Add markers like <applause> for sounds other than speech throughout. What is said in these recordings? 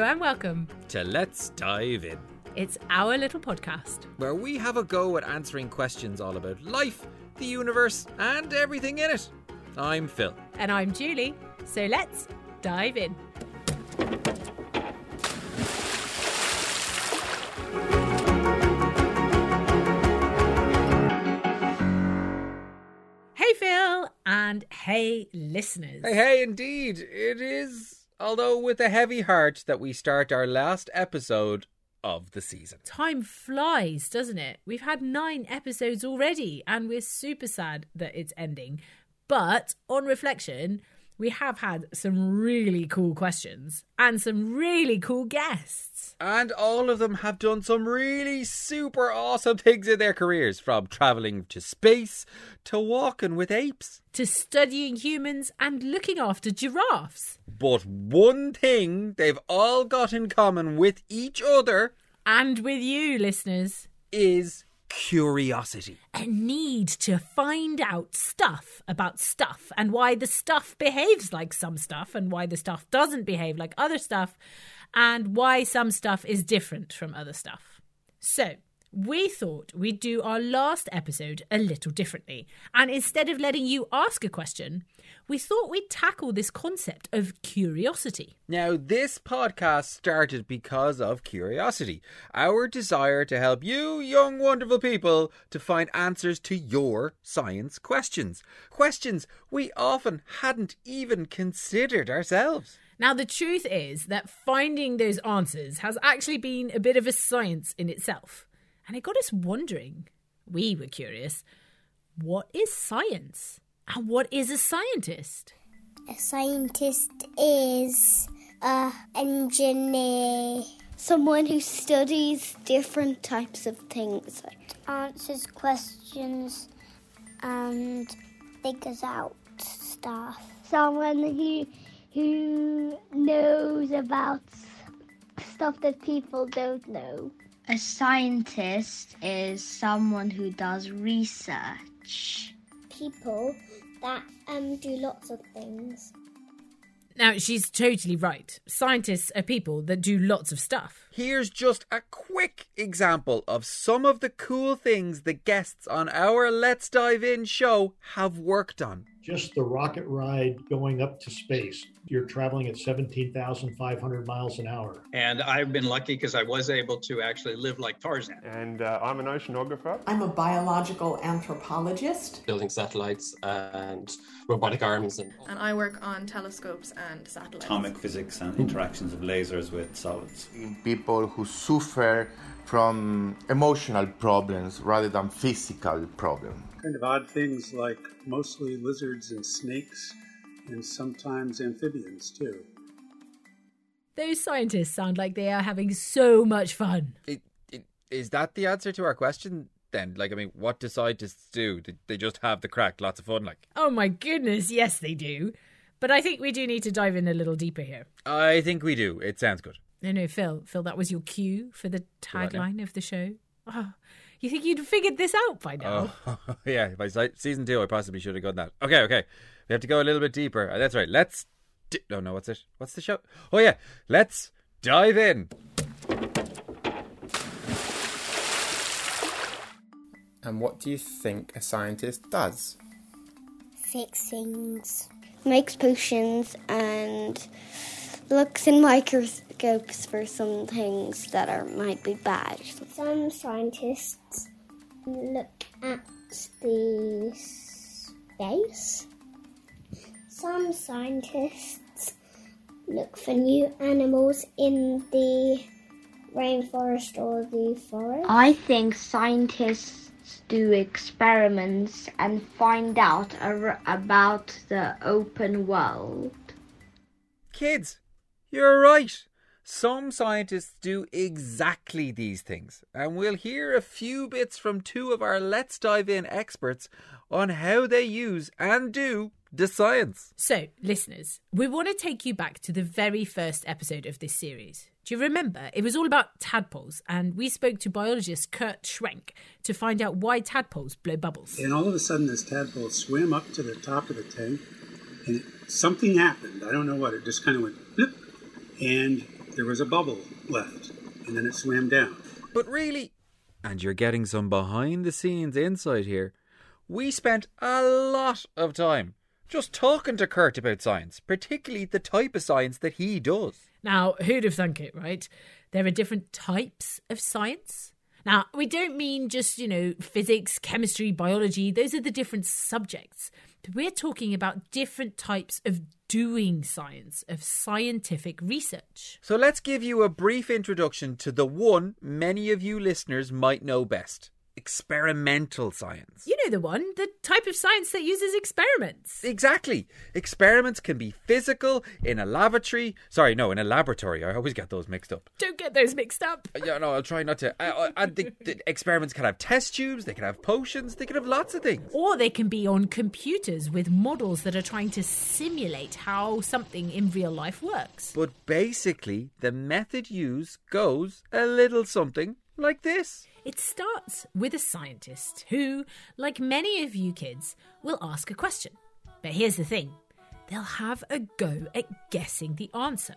and welcome to Let's Dive In. It's our little podcast where we have a go at answering questions all about life, the universe, and everything in it. I'm Phil. And I'm Julie. So let's dive in. Hey, Phil, and hey, listeners. Hey, hey, indeed. It is, although with a heavy heart, that we start our last episode of the season. Time flies, doesn't it? We've had nine episodes already, and we're super sad that it's ending. But on reflection, we have had some really cool questions and some really cool guests. And all of them have done some really super awesome things in their careers from traveling to space to walking with apes to studying humans and looking after giraffes. But one thing they've all got in common with each other and with you, listeners, is curiosity. A need to find out stuff about stuff and why the stuff behaves like some stuff and why the stuff doesn't behave like other stuff and why some stuff is different from other stuff. So, we thought we'd do our last episode a little differently. And instead of letting you ask a question, we thought we'd tackle this concept of curiosity. Now, this podcast started because of curiosity, our desire to help you, young, wonderful people, to find answers to your science questions. Questions we often hadn't even considered ourselves. Now, the truth is that finding those answers has actually been a bit of a science in itself. And it got us wondering. We were curious. What is science? And what is a scientist? A scientist is a engineer. Someone who studies different types of things. Answers questions and figures out stuff. Someone who who knows about stuff that people don't know. A scientist is someone who does research. People that um, do lots of things. Now, she's totally right. Scientists are people that do lots of stuff. Here's just a quick example of some of the cool things the guests on our Let's Dive In show have worked on just the rocket ride going up to space. You're traveling at 17,500 miles an hour. And I've been lucky because I was able to actually live like Tarzan. And uh, I'm an oceanographer. I'm a biological anthropologist. Building satellites and robotic arms. And, and I work on telescopes and satellites. Atomic physics and interactions of lasers with solids. People who suffer from emotional problems rather than physical problems kind of odd things like mostly lizards and snakes, and sometimes amphibians too. Those scientists sound like they are having so much fun. It, it, is that the answer to our question? Then, like, I mean, what do scientists do? They just have the crack, lots of fun, like. Oh my goodness, yes, they do. But I think we do need to dive in a little deeper here. I think we do. It sounds good. No, no, Phil, Phil, that was your cue for the tagline of the show. Oh, you think you'd figured this out by now? Oh, <laughs> yeah, by season two, I possibly should have got that. Okay, okay. We have to go a little bit deeper. Uh, that's right. Let's. Di- oh, no, what's it? What's the show? Oh, yeah. Let's dive in. And what do you think a scientist does? Fix things, makes potions, and looks in microscopes for some things that are might be bad. Some scientists look at the space. Some scientists look for new animals in the rainforest or the forest. I think scientists do experiments and find out ar- about the open world. Kids, you're right. Some scientists do exactly these things, and we'll hear a few bits from two of our Let's Dive In experts on how they use and do the science. So, listeners, we want to take you back to the very first episode of this series. Do you remember? It was all about tadpoles, and we spoke to biologist Kurt Schwenk to find out why tadpoles blow bubbles. And all of a sudden, this tadpole swam up to the top of the tank, and something happened. I don't know what. It just kind of went blip, and there was a bubble left, and then it swam down. But really, and you're getting some behind the scenes insight here, we spent a lot of time just talking to Kurt about science, particularly the type of science that he does. Now, who'd have thunk it, right? There are different types of science. Now, we don't mean just, you know, physics, chemistry, biology, those are the different subjects. We're talking about different types of doing science, of scientific research. So let's give you a brief introduction to the one many of you listeners might know best experimental science. You know the one, the type of science that uses experiments. Exactly. Experiments can be physical in a lavatory. Sorry, no, in a laboratory. I always get those mixed up. Don't get those mixed up. Yeah, no, I'll try not to. Uh, uh, and the, the experiments can have test tubes, they can have potions, they can have lots of things. Or they can be on computers with models that are trying to simulate how something in real life works. But basically, the method used goes a little something like this. It starts with a scientist who, like many of you kids, will ask a question. But here's the thing they'll have a go at guessing the answer.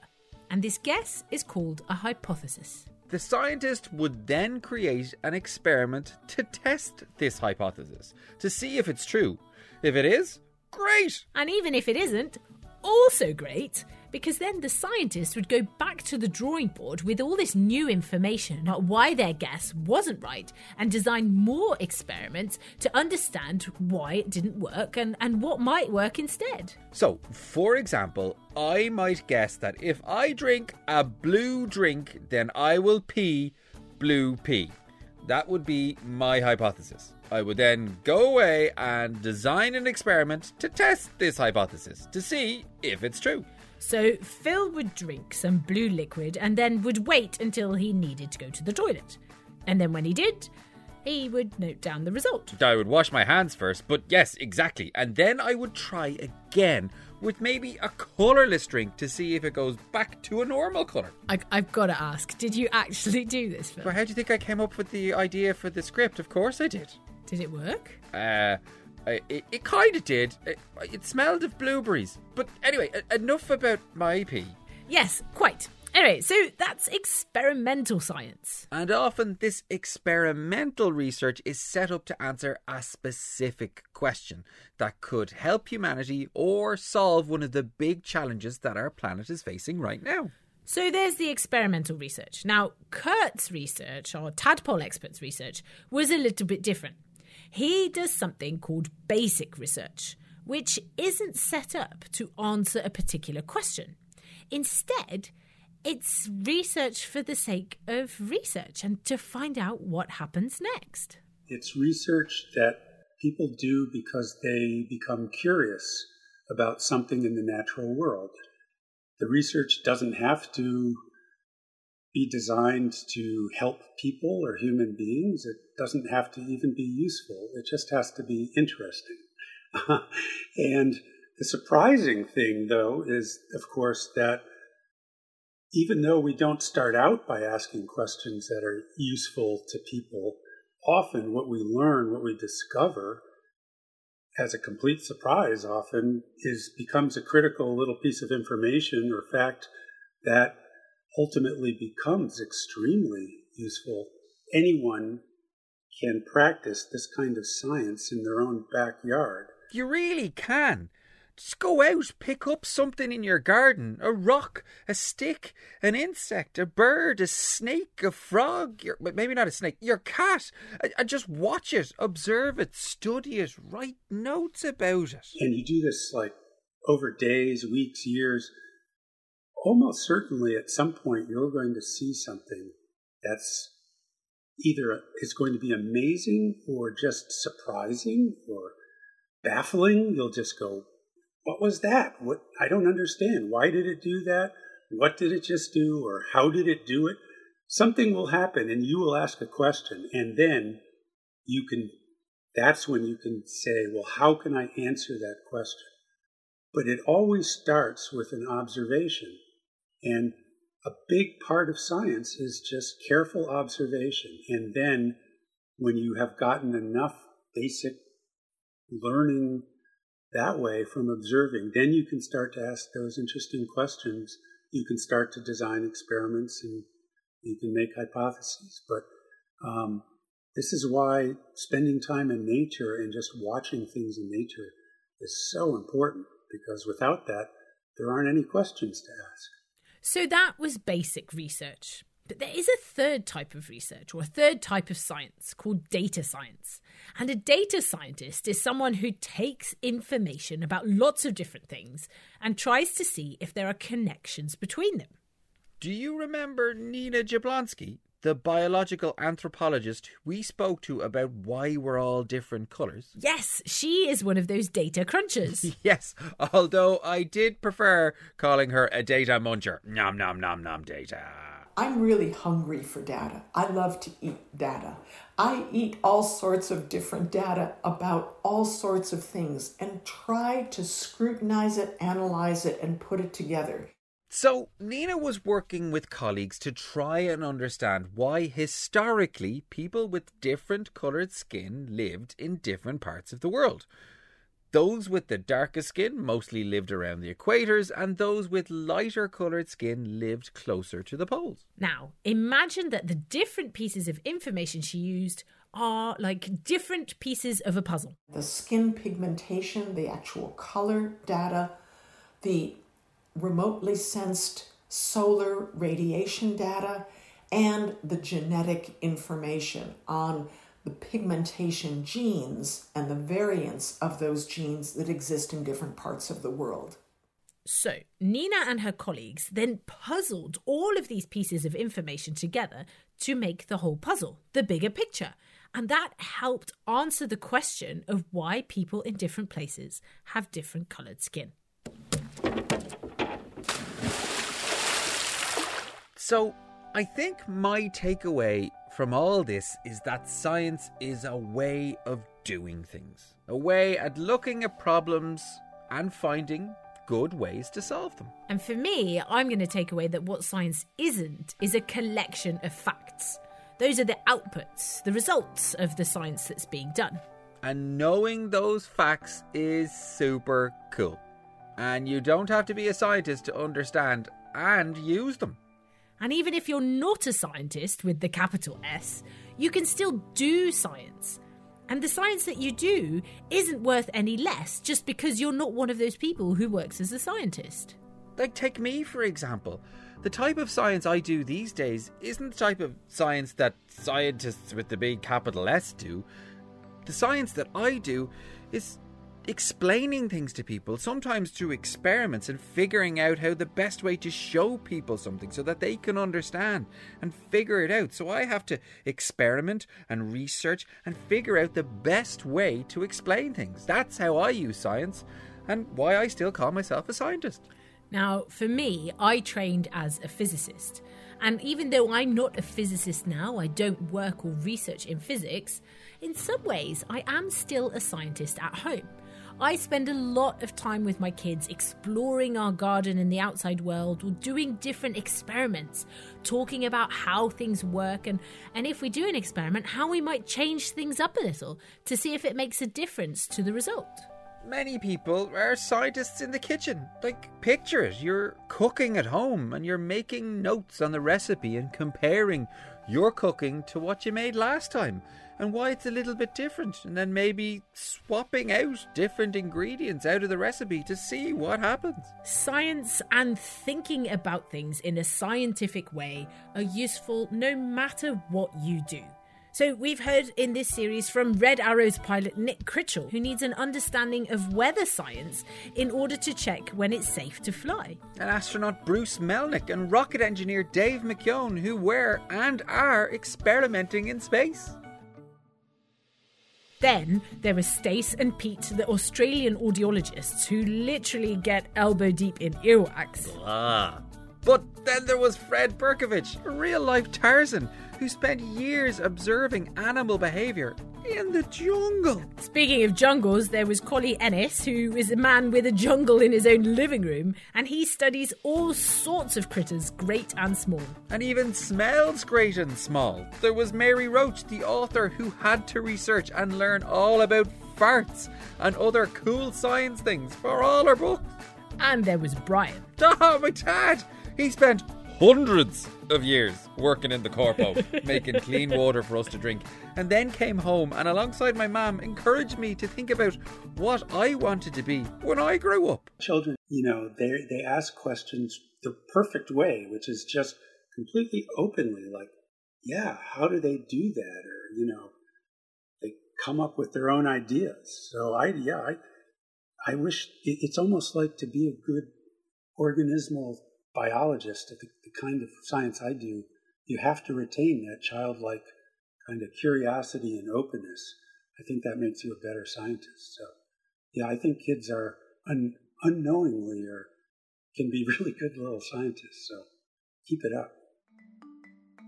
And this guess is called a hypothesis. The scientist would then create an experiment to test this hypothesis, to see if it's true. If it is, great! And even if it isn't, also great, because then the scientists would go back to the drawing board with all this new information about why their guess wasn't right and design more experiments to understand why it didn't work and, and what might work instead. So, for example, I might guess that if I drink a blue drink, then I will pee blue pee. That would be my hypothesis. I would then go away and design an experiment to test this hypothesis to see if it's true. So Phil would drink some blue liquid and then would wait until he needed to go to the toilet. And then when he did, he would note down the result. I would wash my hands first, but yes, exactly. And then I would try again with maybe a colourless drink to see if it goes back to a normal colour. I, have got to ask, did you actually do this, Phil? Well, how do you think I came up with the idea for the script? Of course I did. Did it work? Uh, it, it kind of did. It, it, smelled of blueberries. But anyway, enough about my pee. Yes, quite. Anyway, so that's experimental science. And often this experimental research is set up to answer a specific question that could help humanity or solve one of the big challenges that our planet is facing right now. So there's the experimental research. Now, Kurt's research, or Tadpole Expert's research, was a little bit different. He does something called basic research, which isn't set up to answer a particular question. Instead, it's research for the sake of research and to find out what happens next. It's research that people do because they become curious about something in the natural world. The research doesn't have to be designed to help people or human beings. It doesn't have to even be useful. It just has to be interesting. <laughs> and the surprising thing, though, is, of course, that even though we don't start out by asking questions that are useful to people, often what we learn, what we discover, as a complete surprise often is becomes a critical little piece of information or fact that ultimately becomes extremely useful. Anyone can practice this kind of science in their own backyard. You really can. Just go out, pick up something in your garden a rock, a stick, an insect, a bird, a snake, a frog, your, maybe not a snake, your cat, and just watch it, observe it, study it, write notes about it. And you do this like over days, weeks, years. Almost certainly at some point you're going to see something that's either is going to be amazing or just surprising or baffling. You'll just go, what was that? What I don't understand. Why did it do that? What did it just do? Or how did it do it? Something will happen and you will ask a question and then you can that's when you can say, well, how can I answer that question? But it always starts with an observation. And a big part of science is just careful observation. And then when you have gotten enough basic learning that way from observing, then you can start to ask those interesting questions you can start to design experiments and you can make hypotheses. But um, this is why spending time in nature and just watching things in nature is so important because without that, there aren't any questions to ask. So that was basic research. But there is a third type of research or a third type of science called data science. And a data scientist is someone who takes information about lots of different things and tries to see if there are connections between them. Do you remember Nina Jablonski, the biological anthropologist we spoke to about why we're all different colours? Yes, she is one of those data crunchers. <laughs> yes, although I did prefer calling her a data muncher. Nom nom nom nom data. I'm really hungry for data. I love to eat data. I eat all sorts of different data about all sorts of things and try to scrutinize it, analyze it, and put it together. So, Nina was working with colleagues to try and understand why historically people with different coloured skin lived in different parts of the world. Those with the darkest skin mostly lived around the equators, and those with lighter coloured skin lived closer to the poles. Now, imagine that the different pieces of information she used are like different pieces of a puzzle. The skin pigmentation, the actual color data, the remotely sensed solar radiation data, and the genetic information on the pigmentation genes and the variants of those genes that exist in different parts of the world. So, Nina and her colleagues then puzzled all of these pieces of information together to make the whole puzzle, the bigger picture. And that helped answer the question of why people in different places have different coloured skin. So, I think my takeaway from all this is that science is a way of doing things, a way at looking at problems and finding good ways to solve them. And for me, I'm going to take away that what science isn't is a collection of facts. Those are the outputs, the results of the science that's being done. And knowing those facts is super cool. And you don't have to be a scientist to understand and use them. And even if you're not a scientist with the capital S, you can still do science. And the science that you do isn't worth any less just because you're not one of those people who works as a scientist. Like, take me, for example. The type of science I do these days isn't the type of science that scientists with the big capital S do. The science that I do is explaining things to people, sometimes through experiments and figuring out how the best way to show people something so that they can understand and figure it out. So I have to experiment and research and figure out the best way to explain things. That's how I use science and why I still call myself a scientist. Now, for me, I trained as a physicist. And even though I'm not a physicist now, I don't work or research in physics, in some ways I am still a scientist at home. I spend a lot of time with my kids exploring our garden and the outside world or doing different experiments, talking about how things work and, and if we do an experiment, how we might change things up a little to see if it makes a difference to the result. Many people are scientists in the kitchen. Like, picture it you're cooking at home and you're making notes on the recipe and comparing your cooking to what you made last time and why it's a little bit different, and then maybe swapping out different ingredients out of the recipe to see what happens. Science and thinking about things in a scientific way are useful no matter what you do. So, we've heard in this series from Red Arrow's pilot Nick Critchell, who needs an understanding of weather science in order to check when it's safe to fly. And astronaut Bruce Melnick and rocket engineer Dave McKeown, who were and are experimenting in space. Then there are Stace and Pete, the Australian audiologists who literally get elbow deep in earwax. Ah. But then there was Fred Bercovitch, a real life Tarzan, who spent years observing animal behaviour in the jungle. Speaking of jungles, there was Collie Ennis, who is a man with a jungle in his own living room, and he studies all sorts of critters, great and small. And even smells great and small. There was Mary Roach, the author, who had to research and learn all about farts and other cool science things for all her books. And there was Brian. Oh, <laughs> my dad! He spent hundreds of years working in the corpo, <laughs> making clean water for us to drink, and then came home and alongside my mum encouraged me to think about what I wanted to be when I grew up. Children, you know, they they ask questions the perfect way, which is just completely openly like, yeah, how do they do that? Or, you know, they come up with their own ideas. So I yeah, I I wish it, it's almost like to be a good organismal biologist, the, the kind of science I do, you have to retain that childlike kind of curiosity and openness. I think that makes you a better scientist. So, yeah, I think kids are un, unknowingly or can be <laughs> really good little scientists. So, keep it up.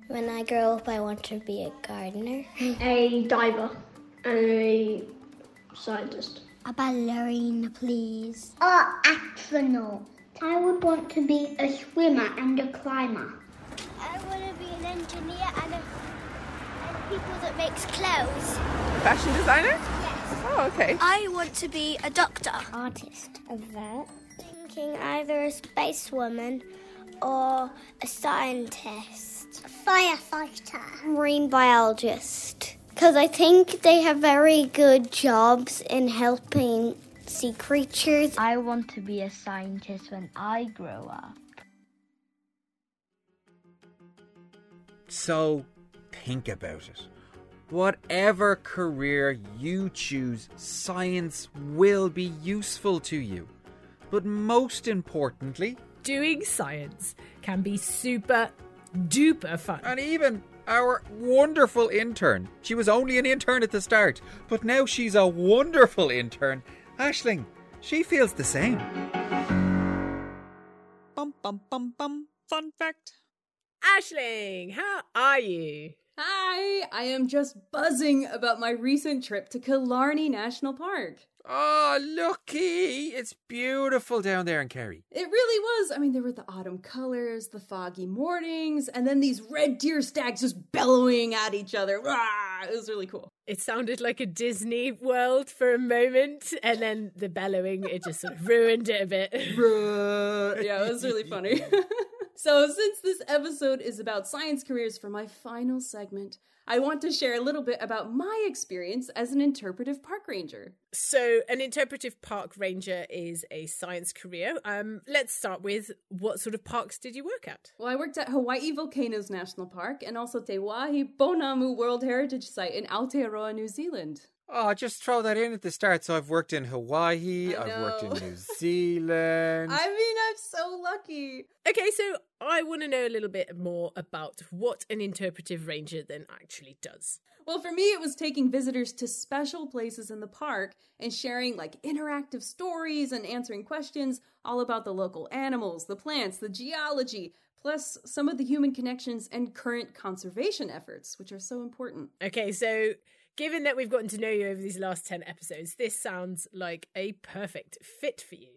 When I grow up, I want to be a gardener, <laughs> a diver, and a scientist. a ballerina, please. Oh, astronaut. I would want to be a swimmer and a climber. I want to be an engineer and, a, and people that makes clothes. Fashion designer? Yes. Oh, okay. I want to be a doctor. Artist. A vet. Thinking either a spacewoman or a scientist. A firefighter. Marine biologist. Because I think they have very good jobs in helping sea creatures. I want to be a scientist when I grow up. So think about it. Whatever career you choose, science will be useful to you. But most importantly, Doing science can be super duper fun. And even our wonderful intern. She was only an intern at the start, but now she's a wonderful intern. Ashling, she feels the same. Bum bum bum bum. Fun fact. Ashling, how are you? Hi, I am just buzzing about my recent trip to Killarney National Park. Oh, looky! It's beautiful down there in Kerry. It really was. I mean, there were the autumn colors, the foggy mornings, and then these red deer stags just bellowing at each other. Rah! It was really cool. It sounded like a Disney world for a moment, and then the bellowing, it just sort of ruined it a bit. yeah, it was really funny. <laughs> so, since this episode is about science careers for my final segment, I want to share a little bit about my experience as an interpretive park ranger. So, an interpretive park ranger is a science career. Um, let's start with what sort of parks did you work at? Well, I worked at Hawaii Volcanoes National Park and also Te Waihi Pounamu World Heritage Site in Aotearoa, New Zealand. Oh, just throw that in at the start. So I've worked in Hawaii, I I've worked in. New <laughs> Zealand. I mean, I'm so lucky. Okay, so I want to know a little bit more about what an interpretive ranger then actually does. Well, for me, it was taking visitors to special places in the park and sharing like interactive stories and answering questions all about the local animals, the plants, the geology, plus some of the human connections and current conservation efforts, which are so important. Okay, so given that we've gotten to know you over these last 10 episodes, this sounds like a perfect fit for you.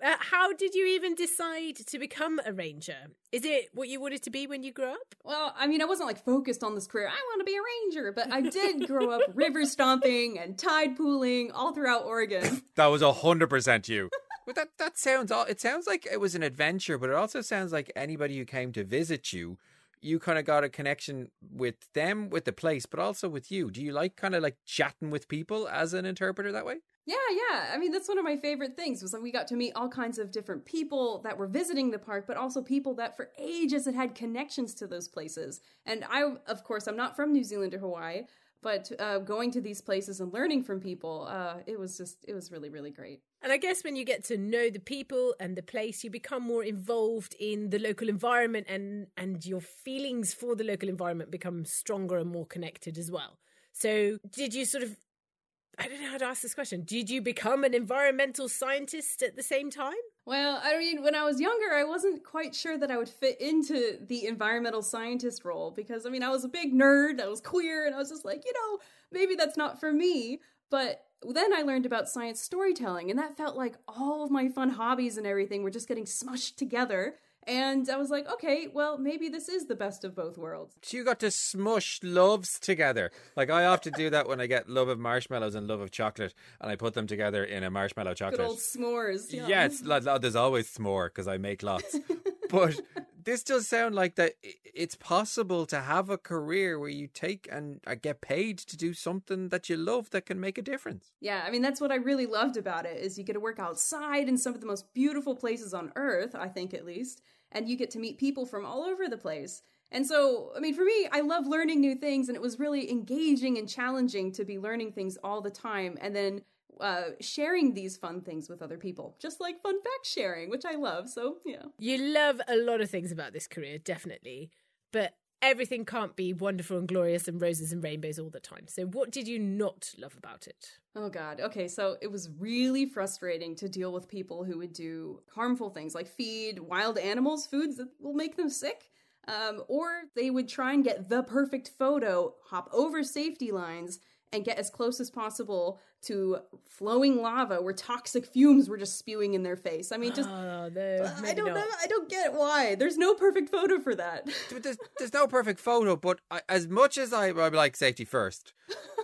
Uh, how did you even decide to become a ranger? Is it what you wanted to be when you grew up? Well, I mean, I wasn't like focused on this career. I want to be a ranger, but I did grow up <laughs> river stomping and tide pooling all throughout Oregon. <laughs> That was a hundred percent you. But that that sounds all. It sounds like it was an adventure, but it also sounds like anybody who came to visit you, you kind of got a connection with them, with the place, but also with you. Do you like kind of like chatting with people as an interpreter that way? Yeah, yeah. I mean, that's one of my favorite things was that we got to meet all kinds of different people that were visiting the park, but also people that for ages had had connections to those places. And I, of course, I'm not from New Zealand or Hawaii, but uh, going to these places and learning from people, uh, it was just, it was really, really great. And I guess when you get to know the people and the place, you become more involved in the local environment and, and your feelings for the local environment become stronger and more connected as well. So, did you sort of, I don't know how to ask this question, did you become an environmental scientist at the same time? Well, I mean, when I was younger, I wasn't quite sure that I would fit into the environmental scientist role because, I mean, I was a big nerd, I was queer, and I was just like, you know, maybe that's not for me. But then I learned about science storytelling, and that felt like all of my fun hobbies and everything were just getting smushed together. And I was like, okay, well, maybe this is the best of both worlds. You got to smush loves together. Like I often do that when I get love of marshmallows and love of chocolate, and I put them together in a marshmallow chocolate. Good old s'mores. Yeah, Yeah, it's there's always s'more because I make lots. <laughs> but this does sound like that it's possible to have a career where you take and uh, get paid to do something that you love that can make a difference. Yeah, I mean that's what I really loved about it is you get to work outside in some of the most beautiful places on earth, I think at least, and you get to meet people from all over the place. And so, I mean, for me, I love learning new things, and it was really engaging and challenging to be learning things all the time and then uh, sharing these fun things with other people, just like fun fact sharing, which I love. So, yeah. You love a lot of things about this career, definitely, but everything can't be wonderful and glorious and roses and rainbows all the time. So, what did you not love about it? Oh god. Okay, so it was really frustrating to deal with people who would do harmful things like feed wild animals foods that will make them sick. Um, or they would try and get the perfect photo, hop over safety lines, and get as close as possible to flowing lava where toxic fumes were just spewing in their face. I mean, just Oh, I don't not. know. I don't get why. There's no perfect photo for that. There's, there's no perfect photo, but I, as much as I, I like safety first,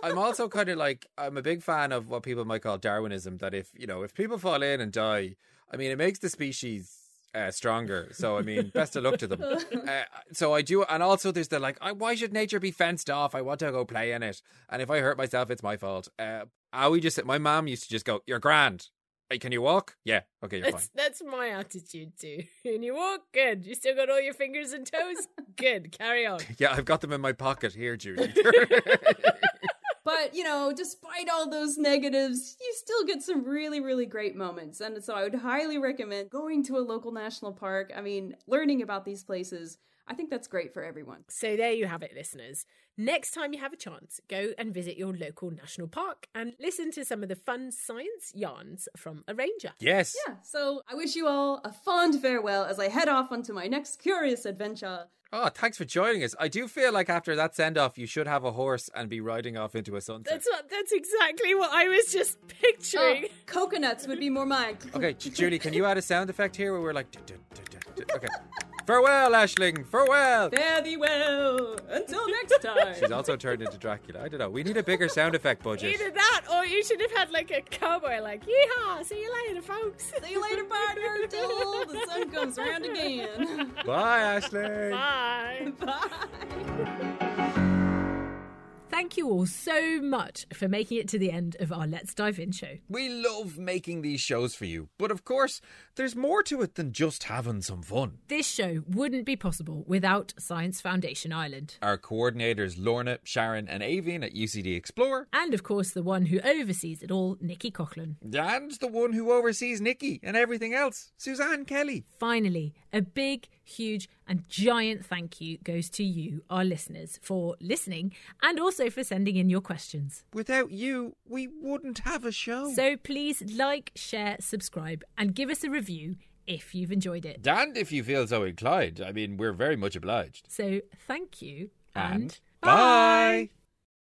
I'm also <laughs> kind of like I'm a big fan of what people might call Darwinism. That if you know if people fall in and die, I mean it makes the species uh, stronger. So I mean, best of luck to them. <laughs> Uh, so I do, and also there's the like, I, why should nature be fenced off? I want to go play in it, and if I hurt myself, it's my fault. Uh, I we just my mom used to just go, "You're grand." Hey, can you walk? Yeah. Okay, you're fine. That's, that's my attitude too. <laughs> Can you walk good. You still got all your fingers and toes? <laughs> Good. Carry on. Yeah, I've got them in my pocket here, Judy. But, you know, despite all those negatives, you still get some really, really great moments. And so I would highly recommend going to a local national park. I mean, learning about these places. I think that's great for everyone. So there you have it, listeners. Next time you have a chance, go and visit your local national park and listen to some of the fun science yarns from a ranger. Yes. Yeah, so I wish you all a fond farewell as I head off onto my next curious adventure. Oh, thanks for joining us. I do feel like after that send off, you should have a horse and be riding off into a sunset. That's what that's exactly what I was just <laughs> picturing. Oh, coconuts would be more mine. Okay, Julie, can you add a sound effect here where we're like, <laughs> okay. Farewell, Ashling. Farewell. Fare thee well. Until next time. She's also turned into Dracula. I don't know. We need a bigger sound effect budget. Either that or you should have had like a cowboy like, yeehaw, see you later, folks. See you later, partner, till the sun comes around again. Bye, Ashling. Bye. <laughs> Bye. Thank you all so much for making it to the end of our Let's Dive In show. We love making these shows for you, but of course, there's more to it than just having some fun. This show wouldn't be possible without Science Foundation Ireland. Our coordinators, Lorna, Sharon, and Avian at UCD Explore, And of course, the one who oversees it all, Nikki Coughlin. and the one who oversees Nikki and everything else, Suzanne Kelly. Finally, a big, huge, and giant thank you goes to you, our listeners, for listening and also for sending in your questions. Without you, we wouldn't have a show. So please like, share, subscribe, and give us a review if you've enjoyed it. And if you feel so inclined, I mean, we're very much obliged. So thank you And and, bye.